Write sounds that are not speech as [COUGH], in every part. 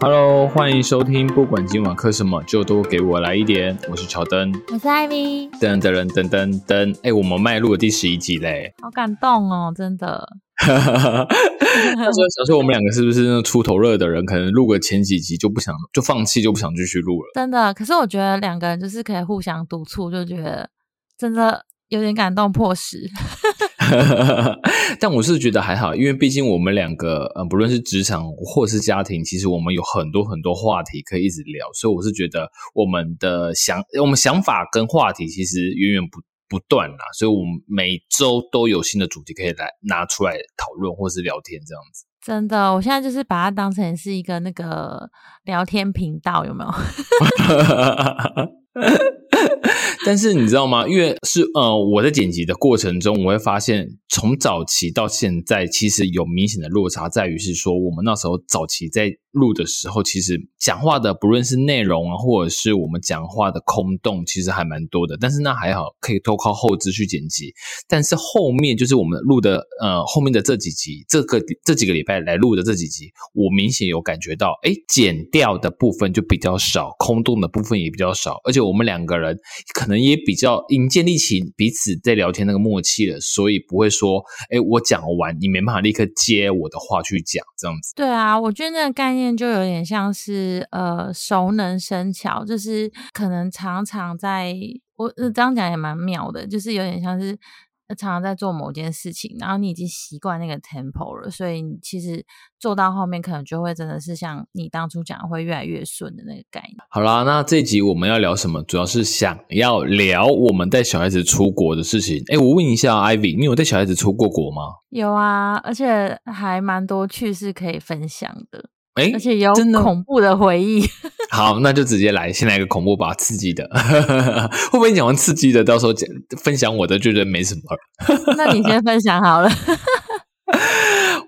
Hello，欢迎收听，不管今晚磕什么，就都给我来一点。我是乔登，我是艾米。噔噔噔噔噔噔，哎，我们迈入了第十一集嘞，好感动哦，真的。那时候想说，我们两个是不是那出头热的人？可能录个前几集就不想，就放弃，就不想继续录了。真的，可是我觉得两个人就是可以互相督促，就觉得真的有点感动破十。[LAUGHS] 但我是觉得还好，因为毕竟我们两个，呃，不论是职场或是家庭，其实我们有很多很多话题可以一直聊，所以我是觉得我们的想，我们想法跟话题其实源源不不断啦，所以我们每周都有新的主题可以来拿出来讨论或是聊天这样子。真的，我现在就是把它当成是一个那个聊天频道，有没有？但是你知道吗？因为是呃，我在剪辑的过程中，我会发现从早期到现在，其实有明显的落差，在于是说，我们那时候早期在录的时候，其实讲话的不论是内容啊，或者是我们讲话的空洞，其实还蛮多的。但是那还好，可以都靠后置去剪辑。但是后面就是我们录的呃后面的这几集，这个这几个礼拜来录的这几集，我明显有感觉到，哎，剪掉的部分就比较少，空洞的部分也比较少，而且我们两个人可。可能也比较已经建立起彼此在聊天那个默契了，所以不会说，哎，我讲完你没办法立刻接我的话去讲这样子。对啊，我觉得那个概念就有点像是呃熟能生巧，就是可能常常在我这样讲也蛮妙的，就是有点像是。常常在做某件事情，然后你已经习惯那个 tempo 了，所以其实做到后面可能就会真的是像你当初讲会越来越顺的那个概念。好啦，那这集我们要聊什么？主要是想要聊我们带小孩子出国的事情。哎，我问一下，Ivy，你有带小孩子出过国吗？有啊，而且还蛮多趣事可以分享的。哎，而且有恐怖的回忆。[LAUGHS] 好，那就直接来，先来个恐怖吧，刺激的。[LAUGHS] 会不会讲完刺激的，到时候讲分享我的就，觉得没什么？[LAUGHS] 那你先分享好了。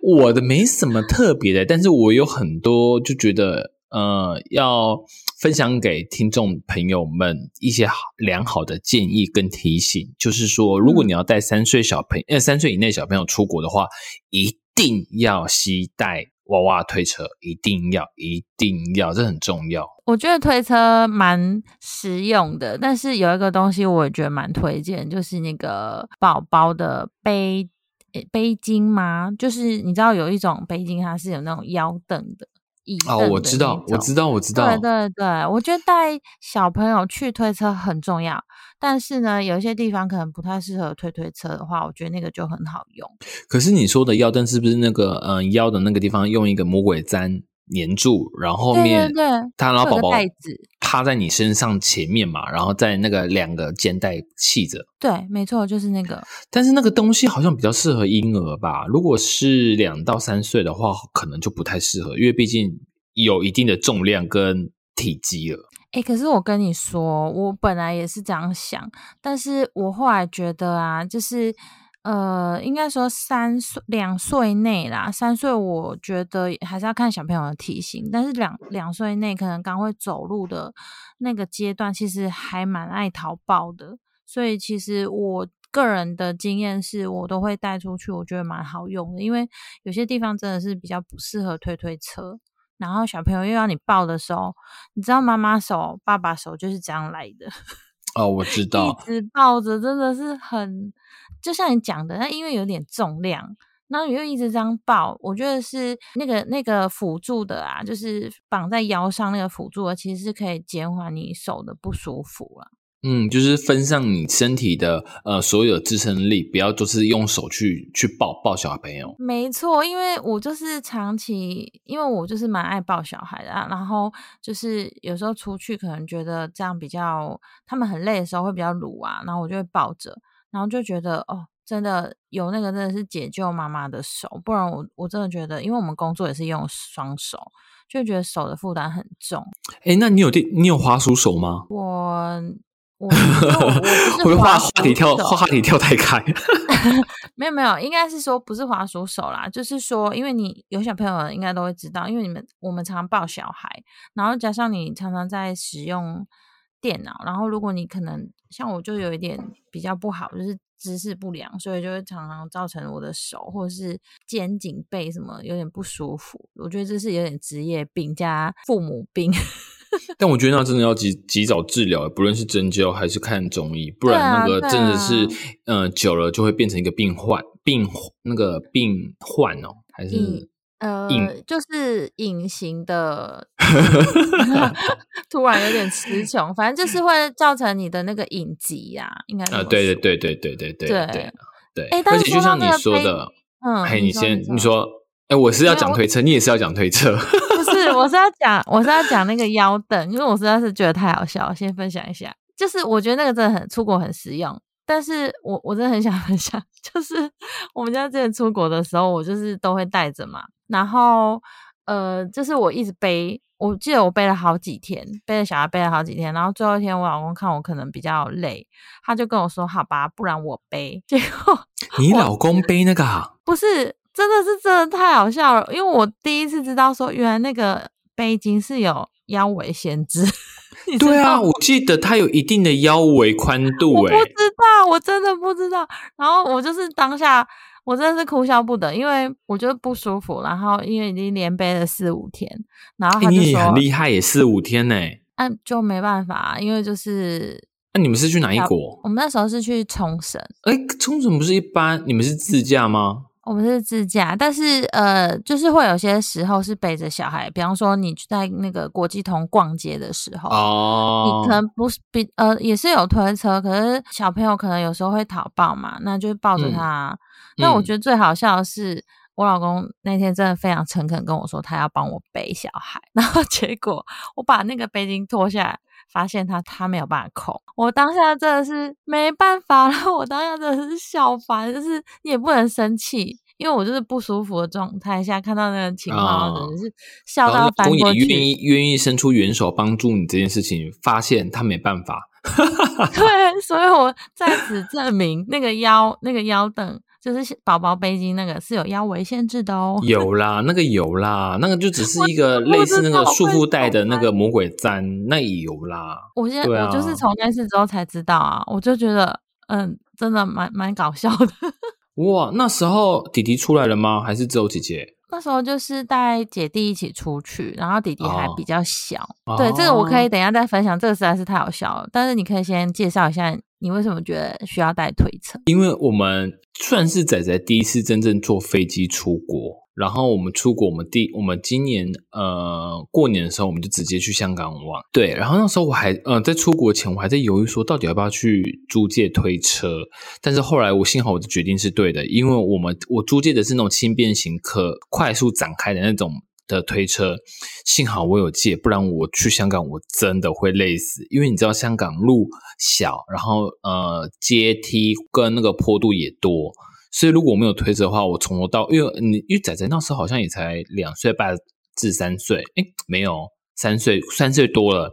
我的没什么特别的，但是我有很多就觉得，呃，要分享给听众朋友们一些良好的建议跟提醒，就是说，如果你要带三岁小朋友，三岁以内小朋友出国的话，一定要携带。娃娃推车一定要，一定要，这很重要。我觉得推车蛮实用的，但是有一个东西我也觉得蛮推荐，就是那个宝宝的背背巾吗？就是你知道有一种背巾，它是有那种腰凳的。哦，我知道，我知道，我知道。对对对，我觉得带小朋友去推车很重要，但是呢，有一些地方可能不太适合推推车的话，我觉得那个就很好用。可是你说的腰凳是不是那个嗯腰的那个地方用一个魔鬼毡？粘住，然后后面他然后宝宝趴在你身上前面嘛，然后在那个两个肩带系着。对，没错，就是那个。但是那个东西好像比较适合婴儿吧？如果是两到三岁的话，可能就不太适合，因为毕竟有一定的重量跟体积了。哎，可是我跟你说，我本来也是这样想，但是我后来觉得啊，就是。呃，应该说三岁、两岁内啦，三岁我觉得还是要看小朋友的体型，但是两两岁内可能刚会走路的那个阶段，其实还蛮爱淘宝的，所以其实我个人的经验是我都会带出去，我觉得蛮好用的，因为有些地方真的是比较不适合推推车，然后小朋友又要你抱的时候，你知道妈妈手、爸爸手就是这样来的。哦，我知 [LAUGHS] 道，一直抱着真的是很，就像你讲的，那因为有点重量，那你又一直这样抱，我觉得是那个那个辅助的啊，就是绑在腰上那个辅助的，其实是可以减缓你手的不舒服啊。嗯，就是分散你身体的呃所有支撑力，不要就是用手去去抱抱小朋友。没错，因为我就是长期，因为我就是蛮爱抱小孩的，啊然后就是有时候出去可能觉得这样比较，他们很累的时候会比较鲁啊，然后我就会抱着，然后就觉得哦，真的有那个真的是解救妈妈的手，不然我我真的觉得，因为我们工作也是用双手，就觉得手的负担很重。哎，那你有电，你有滑鼠手吗？我。我 [LAUGHS] 我不是话话题跳话题跳太开，[LAUGHS] [LAUGHS] 没有没有，应该是说不是滑鼠手啦，就是说，因为你有小朋友应该都会知道，因为你们我们常常抱小孩，然后加上你常常在使用电脑，然后如果你可能像我就有一点比较不好，就是姿势不良，所以就会常常造成我的手或者是肩颈背什么有点不舒服。我觉得这是有点职业病加父母病。[LAUGHS] 但我觉得那真的要及及早治疗，不论是针灸还是看中医，不然那个真的是，嗯，久了就会变成一个病患，病那个病患哦，还是呃，就是隐形的 [LAUGHS] [LAUGHS] 突然有点词穷，反正就是会造成你的那个隐疾呀，应该啊，对对对对对对对对对，哎，而且就像你说的，嗯，嘿，你先你说，哎，我是要讲推车，你也是要讲推车。不是，我是要讲，我是要讲那个 [LAUGHS] 腰凳，因为我实在是觉得太好笑。先分享一下，就是我觉得那个真的很出国很实用，但是我我真的很想分享，就是我们家之前出国的时候，我就是都会带着嘛，然后呃，就是我一直背，我记得我背了好几天，背着小孩背了好几天，然后最后一天我老公看我可能比较累，他就跟我说：“好吧，不然我背。[LAUGHS] ”结果 [LAUGHS] 你老公背那个不是。真的是真的太好笑了，因为我第一次知道说，原来那个背巾是有腰围限制。[LAUGHS] 对啊，我记得它有一定的腰围宽度。我不知道，我真的不知道。然后我就是当下，我真的是哭笑不得，因为我觉得不舒服。然后因为已经连背了四五天，然后他就说很厉害，也四五天呢。那就没办法，因为就是那你们是去哪一国？我们那时候是去冲绳。哎，冲绳不是一般？你们是自驾吗？我们是自驾，但是呃，就是会有些时候是背着小孩，比方说你在那个国际通逛街的时候，哦，你可能不是比呃也是有推车，可是小朋友可能有时候会讨抱嘛，那就抱着他。那我觉得最好笑的是，我老公那天真的非常诚恳跟我说，他要帮我背小孩，[LAUGHS] 然后结果我把那个背巾脱下来。发现他他没有办法控，我当下真的是没办法了，我当下真的是笑翻，就是你也不能生气，因为我就是不舒服的状态下看到那个情况，真的是笑到翻过去。也愿意愿意伸出援手帮助你这件事情，发现他没办法。[LAUGHS] 对，所以我在此证明那个腰那个腰凳。就是宝宝背巾那个是有腰围限制的哦。有啦，那个有啦，那个就只是一个类似那个束缚带的那个魔鬼毡，那也有啦。我现在我就是从那次之后才知道啊，我就觉得嗯，真的蛮蛮搞笑的。[LAUGHS] 哇，那时候弟弟出来了吗？还是只有姐姐？那时候就是带姐弟一起出去，然后弟弟还比较小。对，这个我可以等一下再分享，这个实在是太好笑了。但是你可以先介绍一下。你为什么觉得需要带推车？因为我们算是仔仔第一次真正坐飞机出国，然后我们出国，我们第我们今年呃过年的时候，我们就直接去香港玩。对，然后那时候我还呃在出国前，我还在犹豫说到底要不要去租借推车，但是后来我幸好我的决定是对的，因为我们我租借的是那种轻便型、可快速展开的那种。的推车，幸好我有借，不然我去香港我真的会累死。因为你知道香港路小，然后呃阶梯跟那个坡度也多，所以如果我没有推车的话，我从头到因为你因为仔仔那时候好像也才两岁半至三岁，哎，没有三岁三岁多了，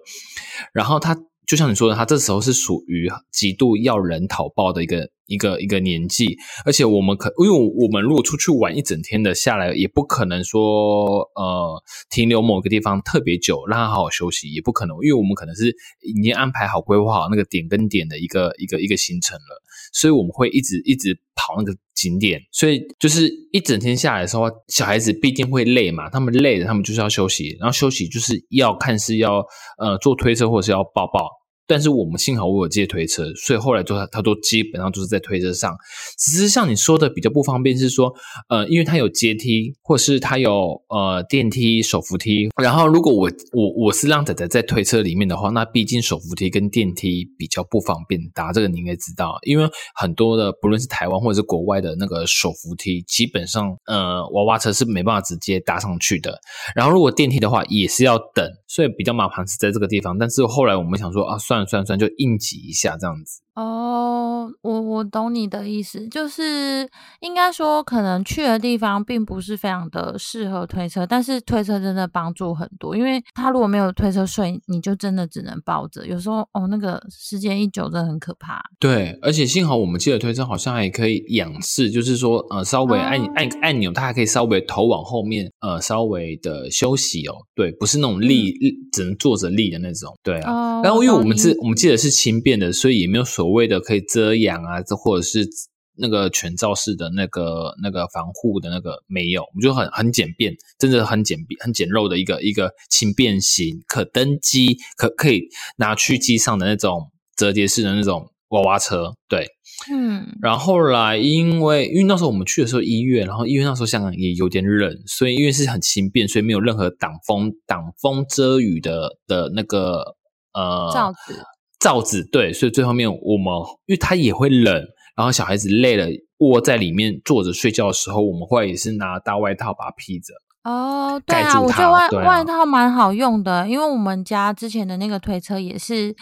然后他。就像你说的，他这时候是属于极度要人讨抱的一个一个一个年纪，而且我们可，因为我们如果出去玩一整天的下来，也不可能说呃停留某个地方特别久，让他好好休息，也不可能，因为我们可能是已经安排好规划好那个点跟点的一个一个一个行程了，所以我们会一直一直跑那个景点，所以就是一整天下来的时候，小孩子毕竟会累嘛，他们累了，他们就是要休息，然后休息就是要看是要呃做推车或者是要抱抱。但是我们幸好我有借推车，所以后来都他都基本上都是在推车上。只是像你说的比较不方便，是说呃，因为它有阶梯，或是它有呃电梯、手扶梯。然后如果我我我是让仔仔在推车里面的话，那毕竟手扶梯跟电梯比较不方便搭。这个你应该知道，因为很多的不论是台湾或者是国外的那个手扶梯，基本上呃娃娃车是没办法直接搭上去的。然后如果电梯的话，也是要等，所以比较麻烦是在这个地方。但是后来我们想说啊，算。算算算就应急一下这样子，哦，我我懂你的意思，就是应该说，可能去的地方并不是非常的适合推车，但是推车真的帮助很多，因为他如果没有推车睡，你就真的只能抱着，有时候哦，那个时间一久真的很可怕。对，而且幸好我们记得推车好像还可以仰视，就是说呃，稍微按哦按按钮，它还可以稍微头往后面呃，稍微的休息哦。对，不是那种立立只能坐着立的那种。对啊，哦，然后因为我们懂你是我们记得是轻便的，所以也没有所谓的可以遮阳啊，这或者是那个全罩式的那个那个防护的那个没有，我们就很很简便，真的很简便很简陋的一个一个轻便型可登机可可以拿去机上的那种折叠式的那种娃娃车，对。嗯，然后后来因为因为那时候我们去的时候一月，然后医院那时候香港也有点冷，所以因为是很轻便，所以没有任何挡风挡风遮雨的的那个呃罩子罩子，对，所以最后面我们因为它也会冷，然后小孩子累了窝在里面坐着睡觉的时候，我们会也是拿大外套把它披着。哦，对啊，我觉得外、外套蛮好用的，因为我们家之前的那个推车也是，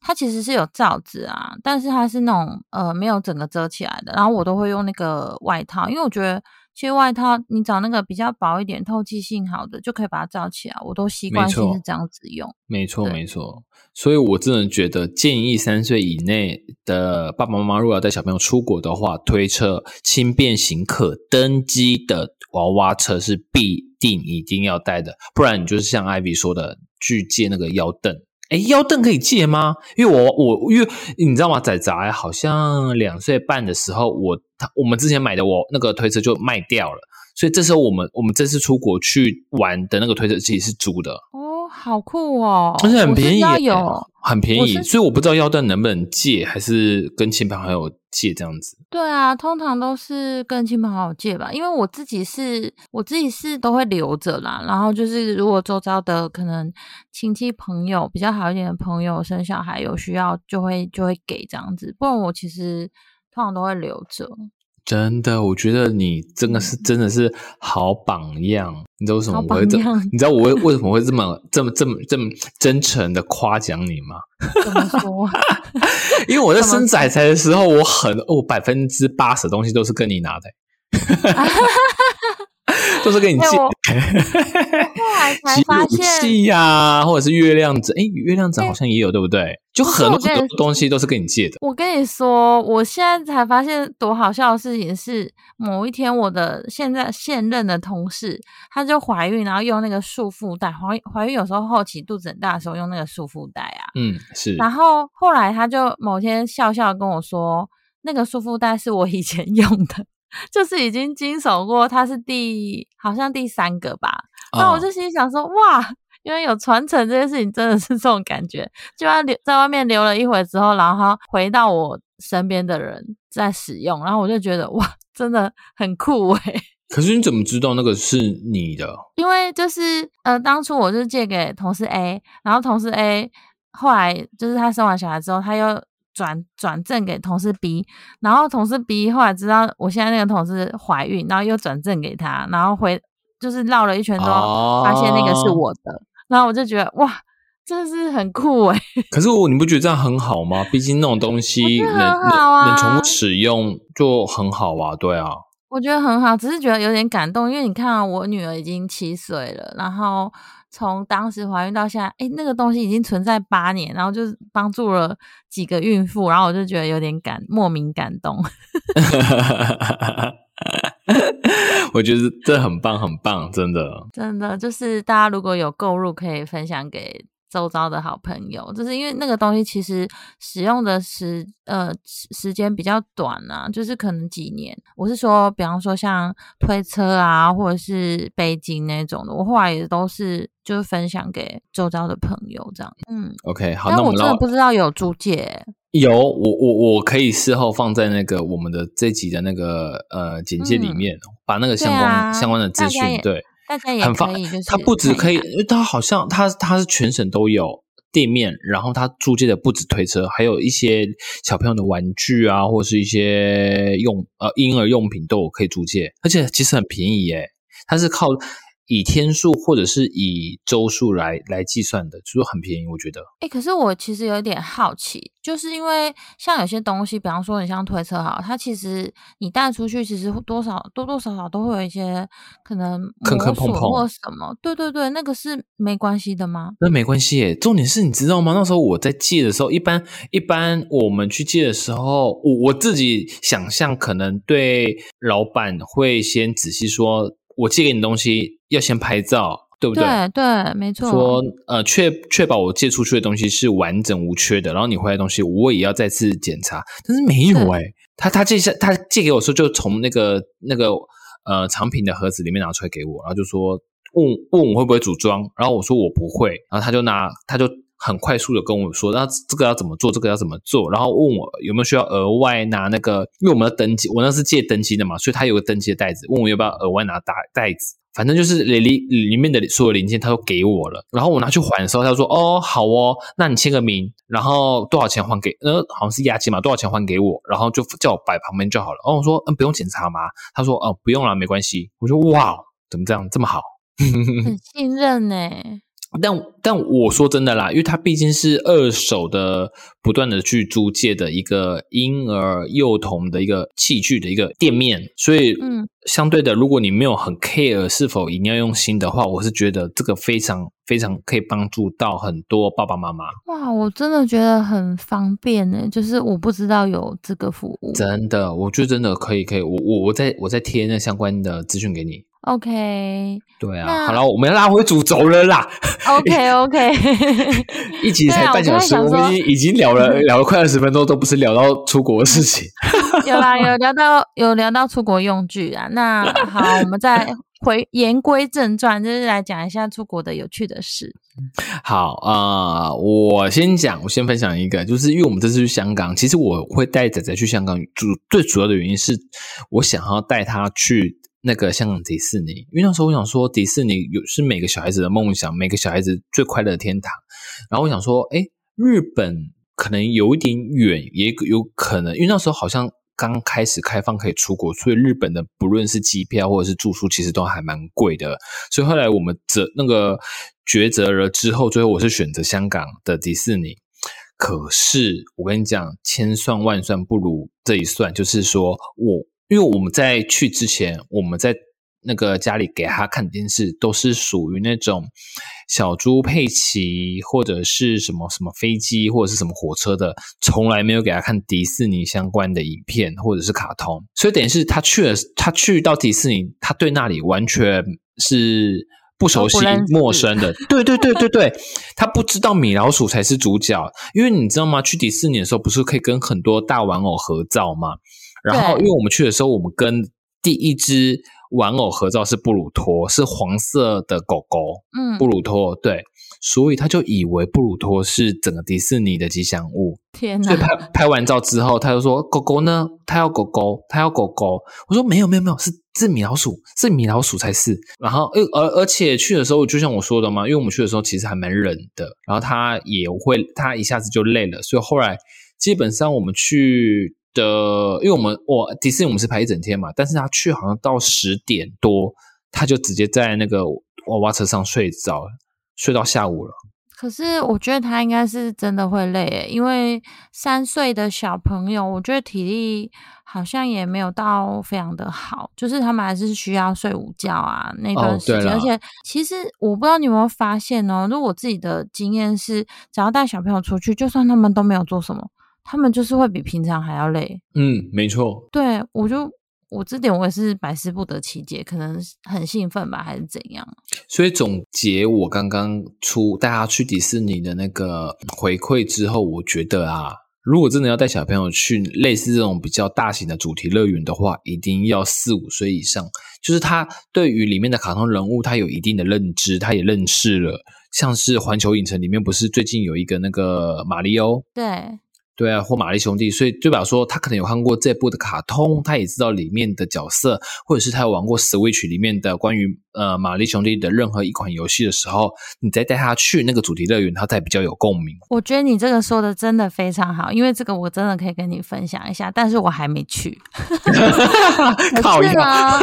它其实是有罩子啊，但是它是那种呃没有整个遮起来的，然后我都会用那个外套，因为我觉得其实外套你找那个比较薄一点、透气性好的就可以把它罩起来，我都习惯性是这样子用。没错，对没错。所以我真的觉得，建议三岁以内的爸爸妈妈，如果要带小朋友出国的话，推车轻便型可登机的娃娃车是必定一定要带的，不然你就是像艾比说的，去借那个腰凳。诶腰凳可以借吗？因为我我因为你知道吗？仔仔好像两岁半的时候，我他我们之前买的我那个推车就卖掉了，所以这时候我们我们这次出国去玩的那个推车其实是租的。哦，好酷哦！而且很便宜欸，有，很便宜，所以我不知道腰凳能不能借，还是跟亲朋好友借这样子。对啊，通常都是跟亲朋好友借吧，因为我自己是我自己是都会留着啦。然后就是如果周遭的可能亲戚朋友比较好一点的朋友生小孩有需要，就会就会给这样子。不然我其实通常都会留着。真的，我觉得你真的是真的是好榜样。你知道为什么我会这？你知道我为为什么会这么这么这么这么真诚的夸奖你吗？[LAUGHS] 怎么说？因为我在生仔仔的时候，我很我百分之八十的东西都是跟你拿的，[LAUGHS] 都是跟你借。后来 [LAUGHS] 才发现，器呀、或者是月亮子，哎，月亮子好像也有，对不对？就很多东西都是跟你借的。我跟你说，我现在才发现多好笑的事情是，某一天我的现在现任的同事，她就怀孕，然后用那个束缚带，怀怀孕有时候后期肚子很大的时候用那个束缚带啊，嗯，是。然后后来她就某天笑笑跟我说，那个束缚带是我以前用的。就是已经经手过，他是第好像第三个吧。那我哦就心里想说，哇，因为有传承这件事情，真的是这种感觉。就他留在外面留了一会之后，然后回到我身边的人在使用，然后我就觉得哇，真的很酷诶、[LAUGHS] 可是你怎么知道那个是你的？因为就是呃，当初我就借给同事 A，然后同事 A 后来就是他生完小孩之后，他又转转正给同事 B，然后同事 B 后来知道我现在那个同事怀孕，然后又转正给他，然后回就是绕了一圈之后，发现那个是哦我的，然后我就觉得哇，真的是很酷诶、[LAUGHS] 可是我你不觉得这样很好吗？毕竟那种东西能能重复使用就很好啊，对啊。我觉得很好，只是觉得有点感动，因为你看、啊，我女儿已经七岁了，然后从当时怀孕到现在，哎，那个东西已经存在八年，然后就是帮助了几个孕妇，然后我就觉得有点感莫名感动。[LAUGHS] 我觉得这很棒，很棒，真的。真的就是大家如果有购入，可以分享给周遭的好朋友，就是因为那个东西其实使用的时呃时时间比较短啊，就是可能几年。我是说，比方说像推车啊，或者是背巾那种的，我后来也都是就是分享给周遭的朋友这样。嗯，OK，好，那我真的不知道有租借，有我我我可以事后放在那个我们的这集的那个呃简介里嗯面，把那个相关、啊相关的资讯对。大家也很方可以就是它不止可以，看一看因为它好像它它是全省都有店面，然后它租借的不止推车，还有一些小朋友的玩具啊，或者是一些用呃婴儿用品都有可以租借，而且其实很便宜耶。它是靠以天数或者是以周数来来计算的，就是很便宜，我觉得。哎，可是我其实有一点好奇，就是因为像有些东西，比方说你像推车哈，它其实你带出去，其实多少多多少少都会有一些可能坑坑碰碰或什么。对对对，那个是没关系的吗？那没关系耶。重点是你知道吗？那时候我在借的时候，一般一般我们去借的时候，我我自己想象可能对老板会先仔细说。我借给你东西要先拍照，对不对？对对，没错。说呃，确确保我借出去的东西是完整无缺的，然后你回来东西我也要再次检查。但是没有哎，他他借下他借给我说就从那个那个呃藏品的盒子里面拿出来给我，然后就说问问我会不会组装，然后我说我不会，然后他就拿他就。很快速的跟我说，那这个要怎么做？这个要怎么做？然后问我有没有需要额外拿那个，因为我们的登机，我那是借登机的嘛，所以他有个登机的袋子，问我要不要额外拿大袋子。反正就是里里里面的所有零件，他都给我了。然后我拿去还的时候，他说：“哦，好哦，那你签个名，然后多少钱还给？呃，好像是押金嘛，多少钱还给我？然后就叫我摆旁边就好了。”哦，我说：“嗯，不用检查吗？”他说：“哦，不用了，没关系。”我说：“哇，怎么这样这么好？[LAUGHS] 很信任呢。”但但我说真的啦，因为它毕竟是二手的，不断的去租借的一个婴儿幼童的一个器具的一个店面，所以嗯，相对的，如果你没有很 care 是否一定要用心的话，我是觉得这个非常非常可以帮助到很多爸爸妈妈。哇，我真的觉得很方便呢，就是我不知道有这个服务，真的，我觉得真的可以可以，我我我再我再贴那相关的资讯给你。OK，对啊，好了，我们拉回主轴了啦。OK OK，[LAUGHS] 一集才半小时，我们已经已经聊了 [LAUGHS] 聊了快二十分钟，都不是聊到出国的事情。[LAUGHS] 有啦，有聊到有聊到出国用具啊。那好，我们再回言归正传，就是来讲一下出国的有趣的事。好啊，我先讲，我先分享一个，就是因为我们这次去香港，其实我会带仔仔去香港，主最主要的原因是我想要带他去。那个香港迪士尼，因为那时候我想说，迪士尼有是每个小孩子的梦想，每个小孩子最快乐的天堂。然后我想说，哎，日本可能有一点远，也有可能，因为那时候好像刚开始开放可以出国，所以日本的不论是机票或者是住宿，其实都还蛮贵的。所以后来我们择那个抉择了之后，最后我是选择香港的迪士尼。可是我跟你讲，千算万算不如这一算，就是说我。因为我们在去之前，我们在那个家里给他看电视，都是属于那种小猪佩奇或者是什么什么飞机或者是什么火车的，从来没有给他看迪士尼相关的影片或者是卡通。所以等于是他去了，他去到迪士尼，他对那里完全是不熟悉、陌生的。对对对对对，他不知道米老鼠才是主角，因为你知道吗？去迪士尼的时候，不是可以跟很多大玩偶合照吗？然后，因为我们去的时候，我们跟第一只玩偶合照是布鲁托，是黄色的狗狗。嗯，布鲁托对，所以他就以为布鲁托是整个迪士尼的吉祥物。天哪！所以拍拍完照之后，他就说：“狗狗呢？他要狗狗，他要狗狗。”我说：“没有，没有，没有，是是米老鼠，是米老鼠才是。”然后，而而而且去的时候，就像我说的嘛，因为我们去的时候其实还蛮冷的，然后他也会，他一下子就累了，所以后来基本上我们去。的，因为我们我迪士尼我们是排一整天嘛，但是他去好像到十点多，他就直接在那个娃娃车上睡着，睡到下午了。可是我觉得他应该是真的会累，因为三岁的小朋友，我觉得体力好像也没有到非常的好，就是他们还是需要睡午觉啊那段时间。而且其实我不知道你有没有发现哦，如果我自己的经验是，只要带小朋友出去，就算他们都没有做什么。他们就是会比平常还要累，嗯，没错。对我就我这点我也是百思不得其解，可能很兴奋吧，还是怎样？所以总结我刚刚出带他去迪士尼的那个回馈之后，我觉得啊，如果真的要带小朋友去类似这种比较大型的主题乐园的话，一定要四五岁以上，就是他对于里面的卡通人物他有一定的认知，他也认识了。像是环球影城里面不是最近有一个那个马里欧？对。对啊，或玛丽兄弟，所以对表说他可能有看过这部的卡通，他也知道里面的角色，或者是他有玩过 Switch 里面的关于呃玛丽兄弟的任何一款游戏的时候，你再带他去那个主题乐园，他才比较有共鸣。我觉得你这个说的真的非常好，因为这个我真的可以跟你分享一下，但是我还没去。[LAUGHS] 靠是呢，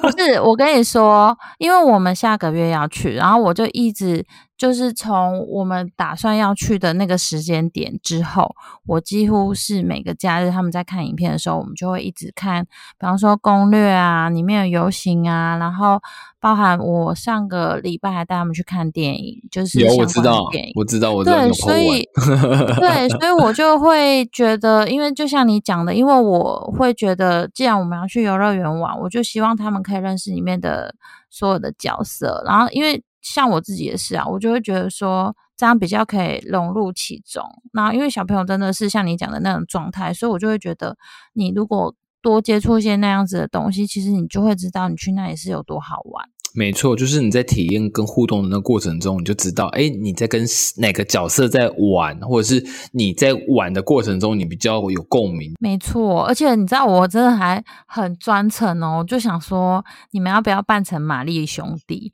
不是我跟你说，因为我们下个月要去，然后我就一直。就是从我们打算要去的那个时间点之后，我几乎是每个假日他们在看影片的时候，我们就会一直看，比方说攻略啊，里面有游行啊，然后包含我上个礼拜还带他们去看电影，就是有我知道，我知道，我知道，对，[LAUGHS] 所以对，所以我就会觉得，因为就像你讲的，因为我会觉得，既然我们要去游乐园玩，我就希望他们可以认识里面的所有的角色，然后因为。像我自己也是啊，我就会觉得说这样比较可以融入其中。那因为小朋友真的是像你讲的那种状态，所以我就会觉得你如果多接触一些那样子的东西，其实你就会知道你去那里是有多好玩。没错，就是你在体验跟互动的那过程中，你就知道，哎，你在跟哪个角色在玩，或者是你在玩的过程中，你比较有共鸣。没错，而且你知道，我真的还很专程哦，就想说，你们要不要扮成玛丽兄弟？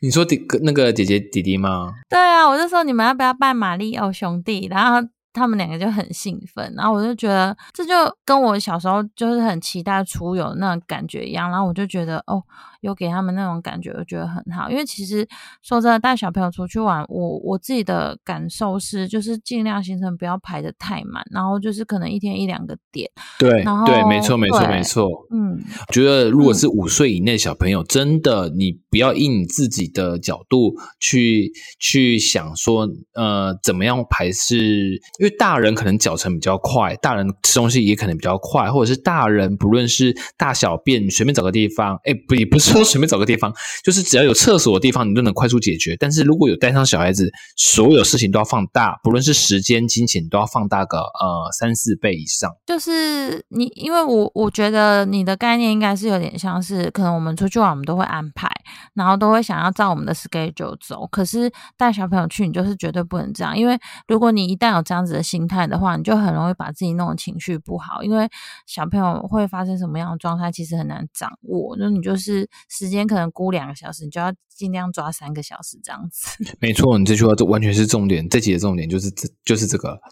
你说弟那个姐姐弟弟吗？对啊，我就说你们要不要扮马里奥兄弟？然后他们两个就很兴奋，然后我就觉得这就跟我小时候就是很期待出游那种感觉一样，然后我就觉得哦。有给他们那种感觉，我觉得很好。因为其实说真的，带小朋友出去玩，我我自己的感受是，就是尽量行程不要排的太满，然后就是可能一天一两个点。对，然后对，没错，没错，没错。嗯，觉得如果是五岁以内小朋友，真的你不要以你自己的角度去去想说，呃，怎么样排是？因为大人可能脚程比较快，大人吃东西也可能比较快，或者是大人不论是大小便，随便找个地方，哎，不也不是。说随便找个地方，就是只要有厕所的地方，你都能快速解决。但是如果有带上小孩子，所有事情都要放大，不论是时间、金钱，都要放大个呃三四倍以上。就是你，因为我我觉得你的概念应该是有点像是，可能我们出去玩，我们都会安排，然后都会想要照我们的 schedule 走。可是带小朋友去，你就是绝对不能这样，因为如果你一旦有这样子的心态的话，你就很容易把自己弄得情绪不好。因为小朋友会发生什么样的状态，其实很难掌握。那你就是。时间可能估两个小时，你就要尽量抓三个小时这样子。[LAUGHS] 没错，你这句话这完全是重点，这集的重点就是这就是这个。[LAUGHS]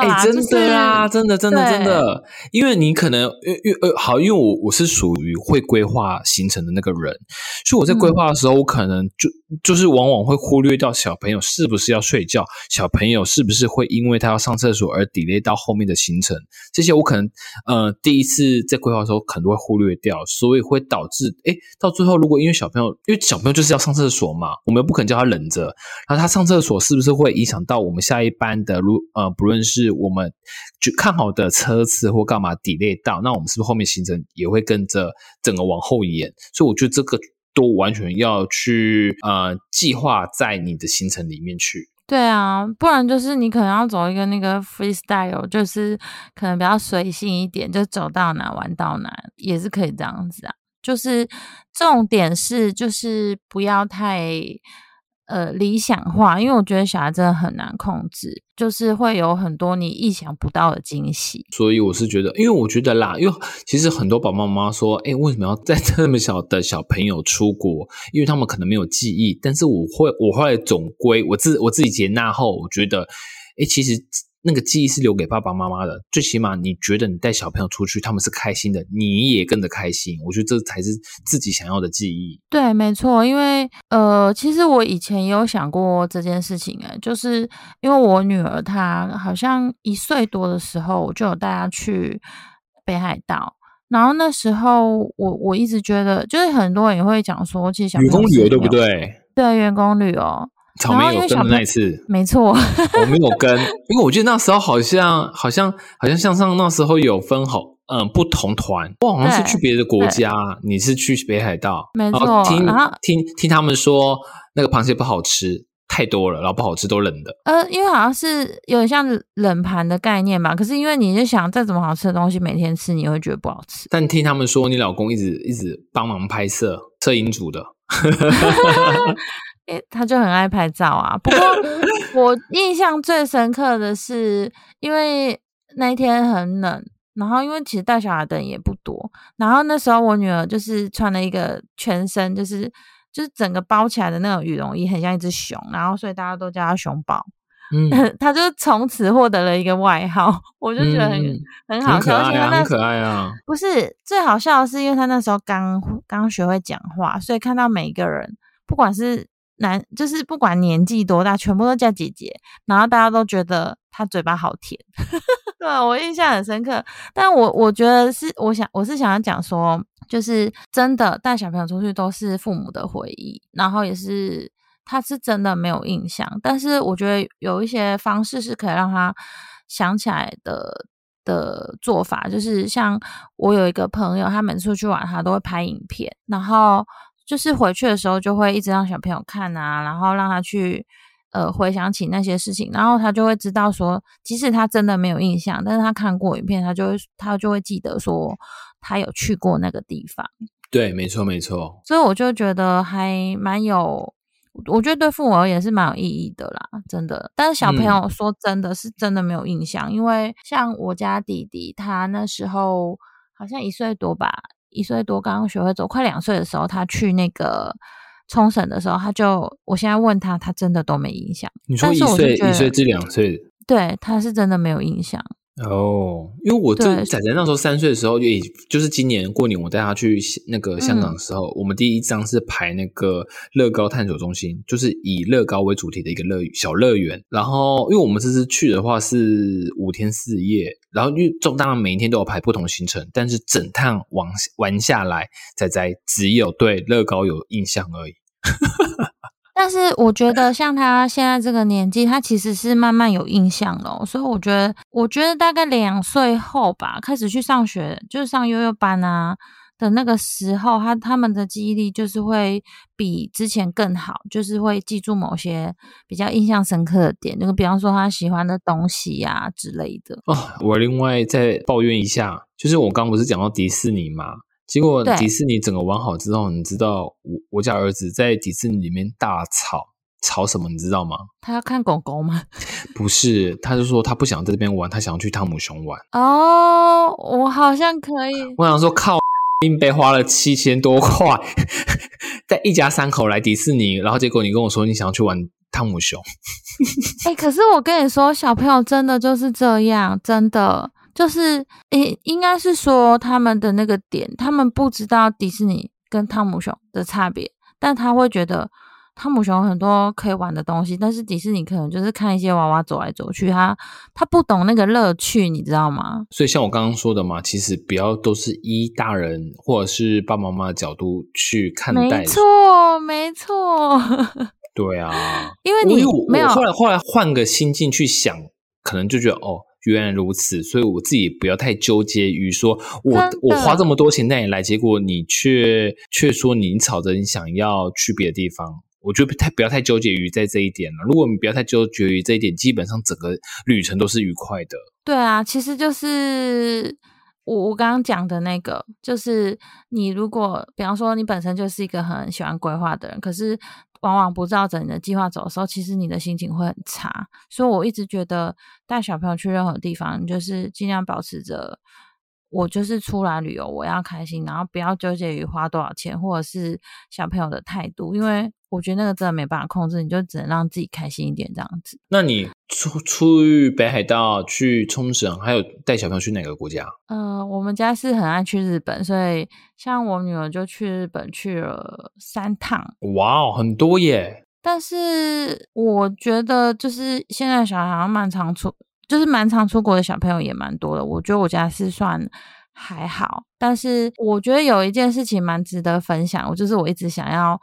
哎，真的啊，真的，真的，真的，因为你可能，因为呃，好，因为我我是属于会规划行程的那个人，所以我在规划的时候，我可能就就是往往会忽略掉小朋友是不是要睡觉，小朋友是不是会因为他要上厕所而 delay 到后面的行程，这些我可能呃第一次在规划的时候可能都会忽略掉，所以会导致哎到最后如果因为小朋友，因为小朋友就是要上厕所嘛，我们又不可能叫他忍着，然后他上厕所是不是会影响到我们下一班的如呃不论是我们就看好的车次或干嘛 delay 到，那我们是不是后面行程也会跟着整个往后延？所以我觉得这个都完全要去呃计划在你的行程里面去。对啊，不然就是你可能要走一个那个 freestyle，就是可能比较随性一点，就走到哪玩到哪，也是可以这样子啊。就是重点是就是不要太。呃，理想化，因为我觉得小孩真的很难控制，就是会有很多你意想不到的惊喜。所以我是觉得，因为我觉得啦，因为其实很多宝妈妈说，哎，为什么要带这么小的小朋友出国？因为他们可能没有记忆。但是我会，我后来总归我自我自己接纳后，我觉得，哎，其实。那个记忆是留给爸爸妈妈的，最起码你觉得你带小朋友出去，他们是开心的，你也跟着开心。我觉得这才是自己想要的记忆。对，没错，因为呃，其实我以前也有想过这件事情，哎，就是因为我女儿她好像一岁多的时候，我就有带她去北海道，然后那时候我我一直觉得，就是很多人也会讲说，其实员工旅游对不对？对，员工旅游。草莓有跟的那一次，没错，[LAUGHS] 我没有跟，因为我记得那时候好像好像好像向上那时候有分好嗯不同团，我好像是去别的国家，你是去北海道，没错，听听听他们说那个螃蟹不好吃，太多了，然后不好吃都冷的。呃，因为好像是有点像冷盘的概念吧，可是因为你就想再怎么好吃的东西，每天吃你会觉得不好吃。但听他们说，你老公一直一直帮忙拍摄，摄影组的。[LAUGHS] 他就很爱拍照啊，不过 [LAUGHS] 我印象最深刻的是，因为那一天很冷，然后因为其实带小孩的人也不多，然后那时候我女儿就是穿了一个全身就是就是整个包起来的那种羽绒衣，很像一只熊，然后所以大家都叫她熊宝。嗯，[LAUGHS] 她就从此获得了一个外号，我就觉得很、嗯很好笑，而且她那很可爱啊。不是最好笑的是，因为他那时候刚刚学会讲话，所以看到每一个人，不管是男，就是不管年纪多大，全部都叫姐姐，然后大家都觉得他嘴巴好甜，[LAUGHS] 对我印象很深刻。但我我觉得是，我想我是想要讲说，就是真的带小朋友出去都是父母的回忆，然后也是他是真的没有印象，但是我觉得有一些方式是可以让他想起来的的做法，就是像我有一个朋友，他每次出去玩，他都会拍影片，然后就是回去的时候就会一直让小朋友看啊，然后让他去呃回想起那些事情，然后他就会知道说，即使他真的没有印象，但是他看过影片，他就会他就会记得说他有去过那个地方。对，没错，没错。所以我就觉得还蛮有，我觉得对父母而言是蛮有意义的啦，真的。但是小朋友说真的是真的没有印象，因为像我家弟弟，他那时候好像一岁多吧，一岁多刚刚学会走，快两岁的时候，他去那个冲绳的时候，他就我现在问他，他真的都没印象。但你说一是我岁一岁至两岁对，他是真的没有印象。哦，因为我这仔仔那时候三岁的时候，也就是今年过年我带他去那个香港的时候，我们第一张是排那个乐高探索中心，就是以乐高为主题的一个乐小乐园。然后，因为我们这次去的话是五天四夜，然后因为中当然每一天都有排不同行程，但是整趟玩玩下来，仔仔只有对乐高有印象而已。但是我觉得像他现在这个年纪，他其实是慢慢有印象了、所以我觉得，我觉得大概两岁后吧，开始去上学，就是上悠悠班啊的那个时候，他他们的记忆力就是会比之前更好，就是会记住某些比较印象深刻的点，就是比方说他喜欢的东西呀、之类的。哦，我另外再抱怨一下，就是我刚不是讲到迪士尼嘛，结果迪士尼整个玩好之后，你知道我我家儿子在迪士尼里面大吵，吵什么你知道吗？他要看狗狗吗？[LAUGHS] 不是，他就说他不想在这边玩，他想要去汤姆熊玩。哦，我好像可以。我想说靠，硬被花了七千多块，[LAUGHS] 在一家三口来迪士尼，然后结果你跟我说你想要去玩汤姆熊，哎、可是我跟你说，小朋友真的就是这样，真的就是，诶、应该是说他们的那个点，他们不知道迪士尼跟汤姆熊的差别，但他会觉得汤姆熊有很多可以玩的东西，但是迪士尼可能就是看一些娃娃走来走去，他他不懂那个乐趣，你知道吗？所以像我刚刚说的嘛，其实不要都是依大人或者是爸爸妈妈的角度去看待没错，没错，对啊，因为你没有后来后来换个心境去想，可能就觉得哦，原来如此，所以我自己不要太纠结于说我我花这么多钱带你来，结果你却却说你吵着你想要去别的地方。我觉得太不要太纠结于在这一点了。如果你不要太纠结于这一点，基本上整个旅程都是愉快的。对啊，其实就是我我刚刚讲的那个，就是你如果比方说你本身就是一个很喜欢规划的人，可是往往不照着你的计划走的时候，其实你的心情会很差。所以我一直觉得带小朋友去任何地方，就是尽量保持着。我就是出来旅游，我要开心，然后不要纠结于花多少钱，或者是小朋友的态度，因为我觉得那个真的没办法控制，你就只能让自己开心一点这样子。那你出出去北海道、去冲绳，还有带小朋友去哪个国家？呃，我们家是很爱去日本，所以像我女儿就去日本去了三趟。哇哦，很多耶！但是我觉得，就是现在小孩好像蛮常出，就是蛮常出国的小朋友也蛮多的。我觉得我家是算还好，但是我觉得有一件事情蛮值得分享，我就是我一直想要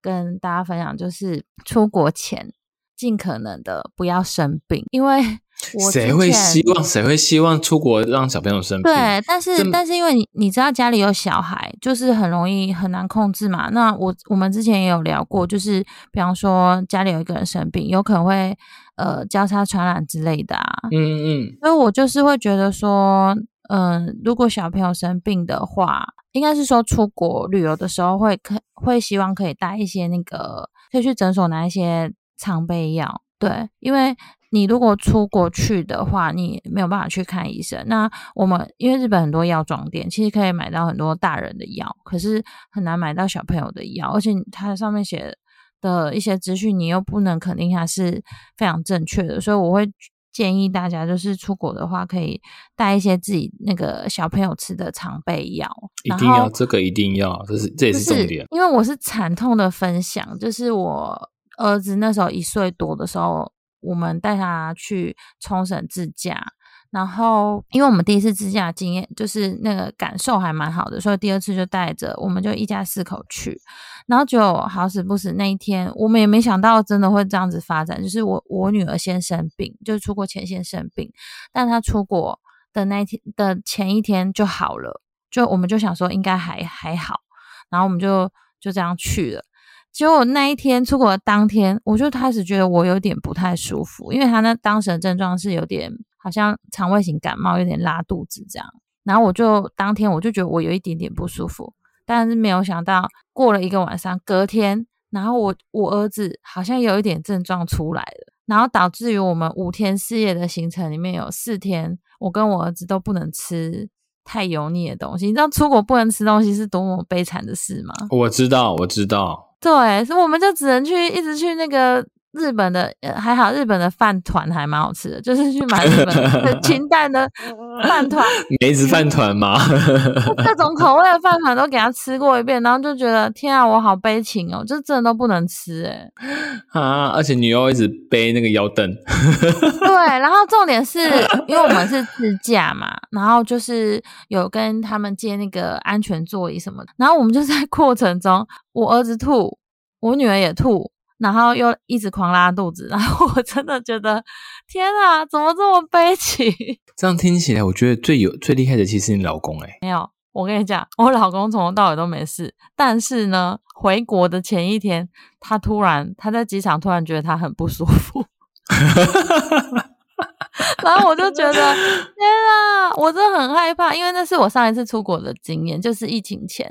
跟大家分享，就是出国前尽可能的不要生病，因为 [LAUGHS] 我谁会希望谁会希望出国让小朋友生病？对，但是但是因为你你知道家里有小孩，就是很容易很难控制嘛。那我我们之前也有聊过，就是比方说家里有一个人生病，有可能会呃交叉传染之类的啊。嗯嗯嗯，所以我就是会觉得说，嗯、如果小朋友生病的话，应该是说出国旅游的时候会可会希望可以带一些那个，可以去诊所拿一些常备药，对，因为你如果出国去的话，你没有办法去看医生。那我们因为日本很多药妆店，其实可以买到很多大人的药，可是很难买到小朋友的药，而且它上面写的一些资讯，你又不能肯定它是非常正确的，所以我会。建议大家就是出国的话，可以带一些自己那个小朋友吃的常备药。一定要这个一定要，这是这也是重点。因为我是惨痛的分享，就是我儿子那时候一岁多的时候，我们带他去冲绳自驾。然后，因为我们第一次自驾经验就是那个感受还蛮好的，所以第二次就带着我们就一家四口去。然后就好死不死那一天，我们也没想到真的会这样子发展。就是我我女儿先生病，就是出国前先生病，但她出国的那一天的前一天就好了，就我们就想说应该还还好，然后我们就就这样去了。结果那一天出国的当天，我就开始觉得我有点不太舒服，因为他那当时的症状是有点。好像肠胃型感冒，有点拉肚子这样，然后我就当天我就觉得我有一点点不舒服，但是没有想到过了一个晚上，隔天，然后我我儿子好像有一点症状出来了，然后导致于我们五天四夜的行程里面有四天，我跟我儿子都不能吃太油腻的东西。你知道出国不能吃东西是多么悲惨的事吗？我知道，我知道。对，所以我们就只能去一直去那个。日本的还好，日本的饭团还蛮好吃的，就是去买日本的 [LAUGHS] 清淡的饭团，梅子饭团嘛？[LAUGHS] 各种口味的饭团都给他吃过一遍，然后就觉得天啊，我好悲情哦，就真的都不能吃哎啊！而且女优一直背那个腰凳，对，[LAUGHS] 然后重点是因为我们是自驾嘛，然后就是有跟他们借那个安全座椅什么的，然后我们就在过程中，我儿子吐，我女儿也吐。然后又一直狂拉肚子，然后我真的觉得天啊，怎么这么悲情？[LAUGHS] 这样听起来，我觉得最有最厉害的其实是你老公哎。没有，我跟你讲，我老公从头到尾都没事，但是呢，回国的前一天，他突然他在机场突然觉得他很不舒服。[LAUGHS] [LAUGHS] 然后我就觉得天啊，我真的很害怕，因为那是我上一次出国的经验，就是疫情前。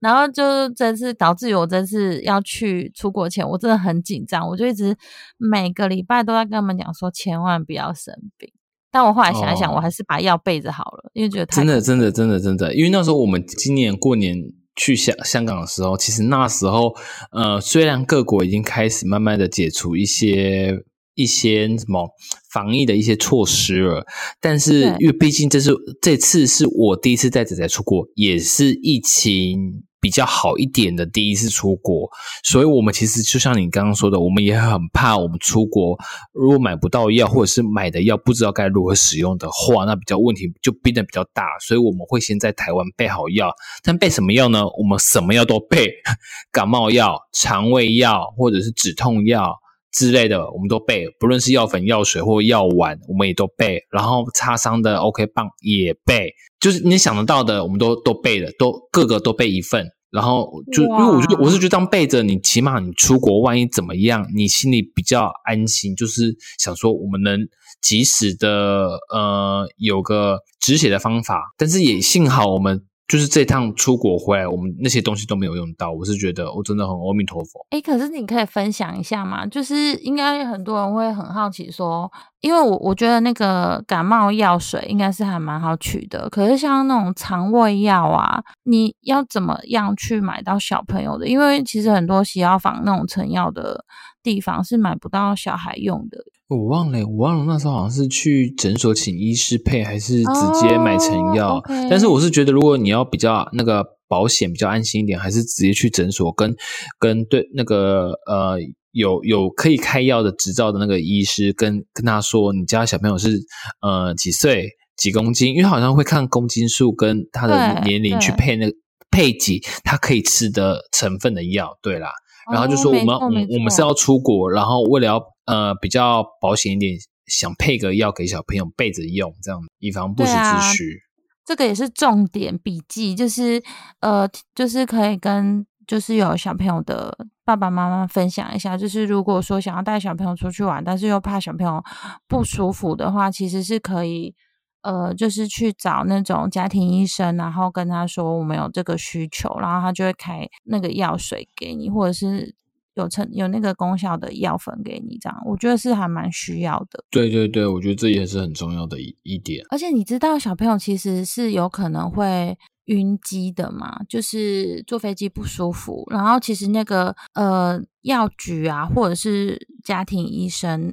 然后就这次导致于我这次要去出国前，我真的很紧张，我就一直每个礼拜都在跟他们讲说，千万不要生病。但我后来想一想，我还是把药备着好了，因为觉得真的真的真的真的，因为那时候我们今年过年去香香港的时候，其实那时候呃，虽然各国已经开始慢慢的解除一些。一些什么防疫的一些措施了，但是因为毕竟这是这次是我第一次带仔仔出国，也是疫情比较好一点的第一次出国，所以我们其实就像你刚刚说的，我们也很怕我们出国如果买不到药，或者是买的药不知道该如何使用的话，那比较问题就变得比较大，所以我们会先在台湾备好药，但备什么药呢？我们什么药都备，[LAUGHS] 感冒药、肠胃药或者是止痛药。之类的，我们都备，不论是药粉、药水或药丸，我们也都备。然后擦伤的 OK 棒也备，就是你想得到的，我们都都备了，都各个都备一份。然后就因为我觉得我是觉得这样备着，你起码你出国万一怎么样，你心里比较安心。就是想说我们能及时的呃有个止血的方法，但是也幸好我们。就是这趟出国回来，我们那些东西都没有用到。我是觉得，我真的很阿弥陀佛。哎，可是你可以分享一下吗？就是应该很多人会很好奇说，因为我我觉得那个感冒药水应该是还蛮好取的，可是像那种肠胃药啊，你要怎么样去买到小朋友的？因为其实很多洗药房那种成药的地方是买不到小孩用的。我忘了，我忘了那时候好像是去诊所请医师配，还是直接买成药。但是我是觉得，如果你要比较那个保险比较安心一点，还是直接去诊所跟跟对那个呃有有可以开药的执照的那个医师跟跟他说，你家小朋友是呃几岁几公斤，因为好像会看公斤数跟他的年龄去配那个配给他可以吃的成分的药。对啦，然后就说我们我们我们是要出国，然后为了要。呃，比较保险一点，想配个药给小朋友备着用，这样以防不时之需。这个也是重点笔记，就是呃，就是可以跟就是有小朋友的爸爸妈妈分享一下，就是如果说想要带小朋友出去玩，但是又怕小朋友不舒服的话，其实是可以呃，就是去找那种家庭医生，然后跟他说我们有这个需求，然后他就会开那个药水给你，或者是。有成有那个功效的药粉给你，这样我觉得是还蛮需要的。对对对，我觉得这也是很重要的一一点。而且你知道小朋友其实是有可能会晕机的嘛，就是坐飞机不舒服，然后其实那个呃药局啊，或者是家庭医生。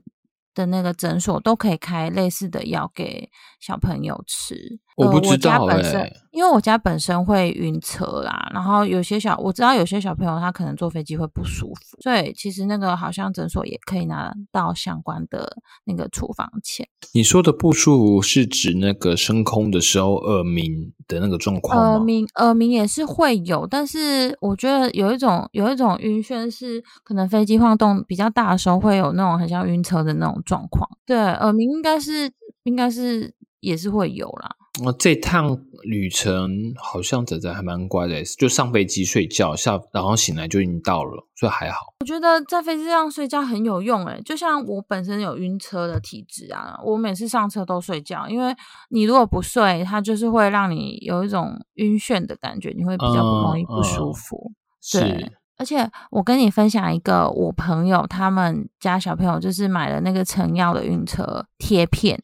的那个诊所都可以开类似的药给小朋友吃。我不知道哎，因为我家本身会晕车啦，然后有些小我知道有些小朋友他可能坐飞机会不舒服，所以其实那个好像诊所也可以拿到相关的那个处方钱。你说的不舒服是指那个升空的时候耳鸣的那个状况耳鸣耳鸣也是会有，但是我觉得有一种有一种晕眩是可能飞机晃动比较大的时候会有那种很像晕车的那种状况。对，耳鸣应该是应该是也是会有啦。我这趟旅程好像仔仔还蛮乖的，就上飞机睡觉，下然后醒来就已经到了，所以还好。我觉得在飞机上睡觉很有用诶，就像我本身有晕车的体质啊，我每次上车都睡觉，因为你如果不睡，它就是会让你有一种晕眩的感觉，你会比较不容易不舒服。对，而且我跟你分享一个，我朋友他们家小朋友就是买了那个成药的晕车贴片。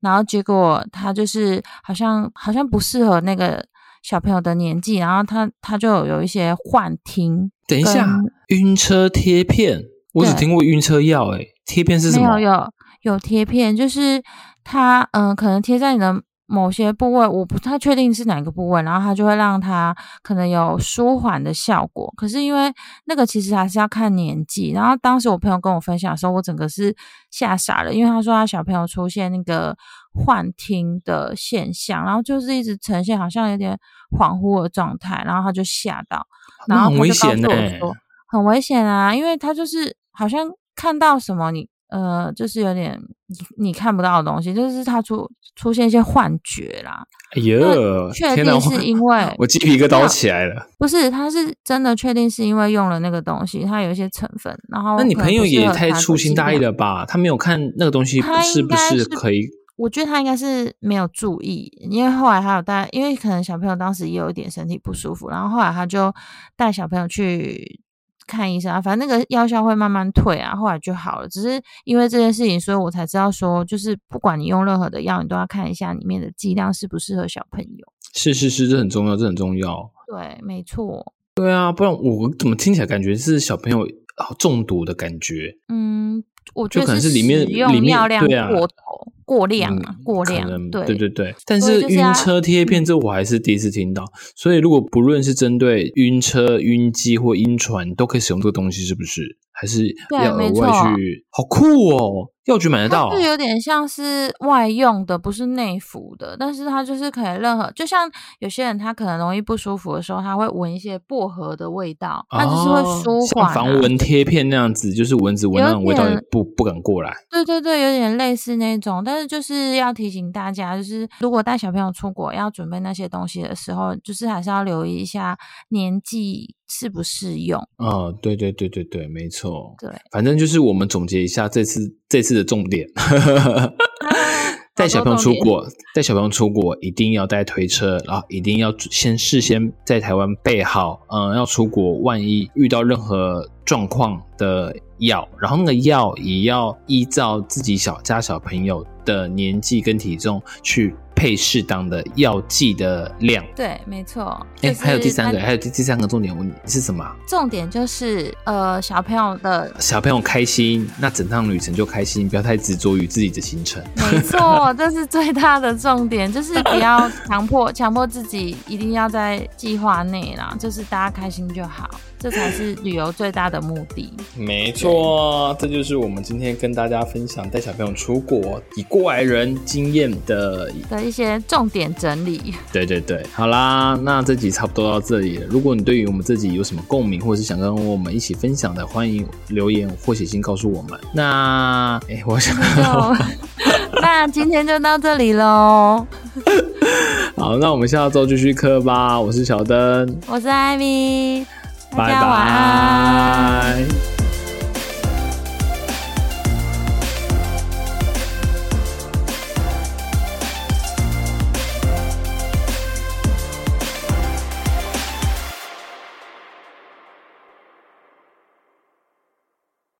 然后结果他就是好像好像不适合那个小朋友的年纪，然后他他就有一些幻听。等一下，晕车贴片，我只听过晕车药，诶贴片是什么？有有有贴片，就是它嗯，可能贴在你的。某些部位我不太确定是哪个部位，然后它就会让它可能有舒缓的效果。可是因为那个其实还是要看年纪。然后当时我朋友跟我分享的时候，我整个是吓傻了，因为他说他小朋友出现那个幻听的现象，然后就是一直呈现好像有点恍惚的状态，然后他就吓到，然后他就告诉我说很危险啊，因为他就是好像看到什么你。呃，就是有点你你看不到的东西，就是他出出现一些幻觉啦。哎呦，确定是因为我鸡皮疙瘩起来了。不是，他是真的确定是因为用了那个东西，它有一些成分。然后，那你朋友也太粗心大意了吧？他没有看那个东西是不是可以？我觉得他应该是没有注意，因为后来他有带，因为可能小朋友当时也有一点身体不舒服，然后后来他就带小朋友去。看医生啊，反正那个药效会慢慢退啊，后来就好了。只是因为这件事情，所以我才知道说，就是不管你用任何的药，你都要看一下里面的剂量适不适合小朋友。是是是，这很重要，这很重要。对，没错。对啊，不然我怎么听起来感觉是小朋友中毒的感觉？嗯，我觉得可能是里面里面对啊过头。过量啊，过量，对对对对。但是晕车贴片这我还是第一次听到，所以如果不论是针对晕车、晕机或晕船，都可以使用这个东西，是不是？还是要额外去？好酷哦！药局买得到，是有点像是外用的，不是内服的，但是它就是可以任何，就像有些人他可能容易不舒服的时候，他会闻一些薄荷的味道，它就是会舒缓，像防蚊贴片那样子，就是蚊子闻那种味道也不不敢过来。对对对，有点类似那种，但是就是要提醒大家，就是如果带小朋友出国要准备那些东西的时候，就是还是要留意一下年纪适不适用。嗯，对对对对对，没错。对，反正就是我们总结一下这次这次。的重点，[LAUGHS] 带小朋友出国，带小朋友出国一定要带推车，然后一定要先事先在台湾备好，嗯，要出国万一遇到任何状况的药，然后那个药也要依照自己小家小朋友的年纪跟体重去。配适当的药剂的量，对，没错。哎，还有第三个，还有第第三个重点问是什么？重点就是呃，小朋友的小朋友开心，那整趟旅程就开心，不要太执着于自己的行程。没错，[LAUGHS] 这是最大的重点，就是不要强迫 [LAUGHS] 强迫自己一定要在计划内啦，就是大家开心就好。这才是旅游最大的目的。没错，这就是我们今天跟大家分享带小朋友出国以过来人经验的的一些重点整理。对对对，好啦，那这集差不多到这里了。如果你对于我们这集有什么共鸣，或者是想跟我们一起分享的，欢迎留言或写信告诉我们。那哎，我想，[LAUGHS] 那今天就到这里喽。好，那我们下周继续课吧。我是小灯，我是艾米。拜拜。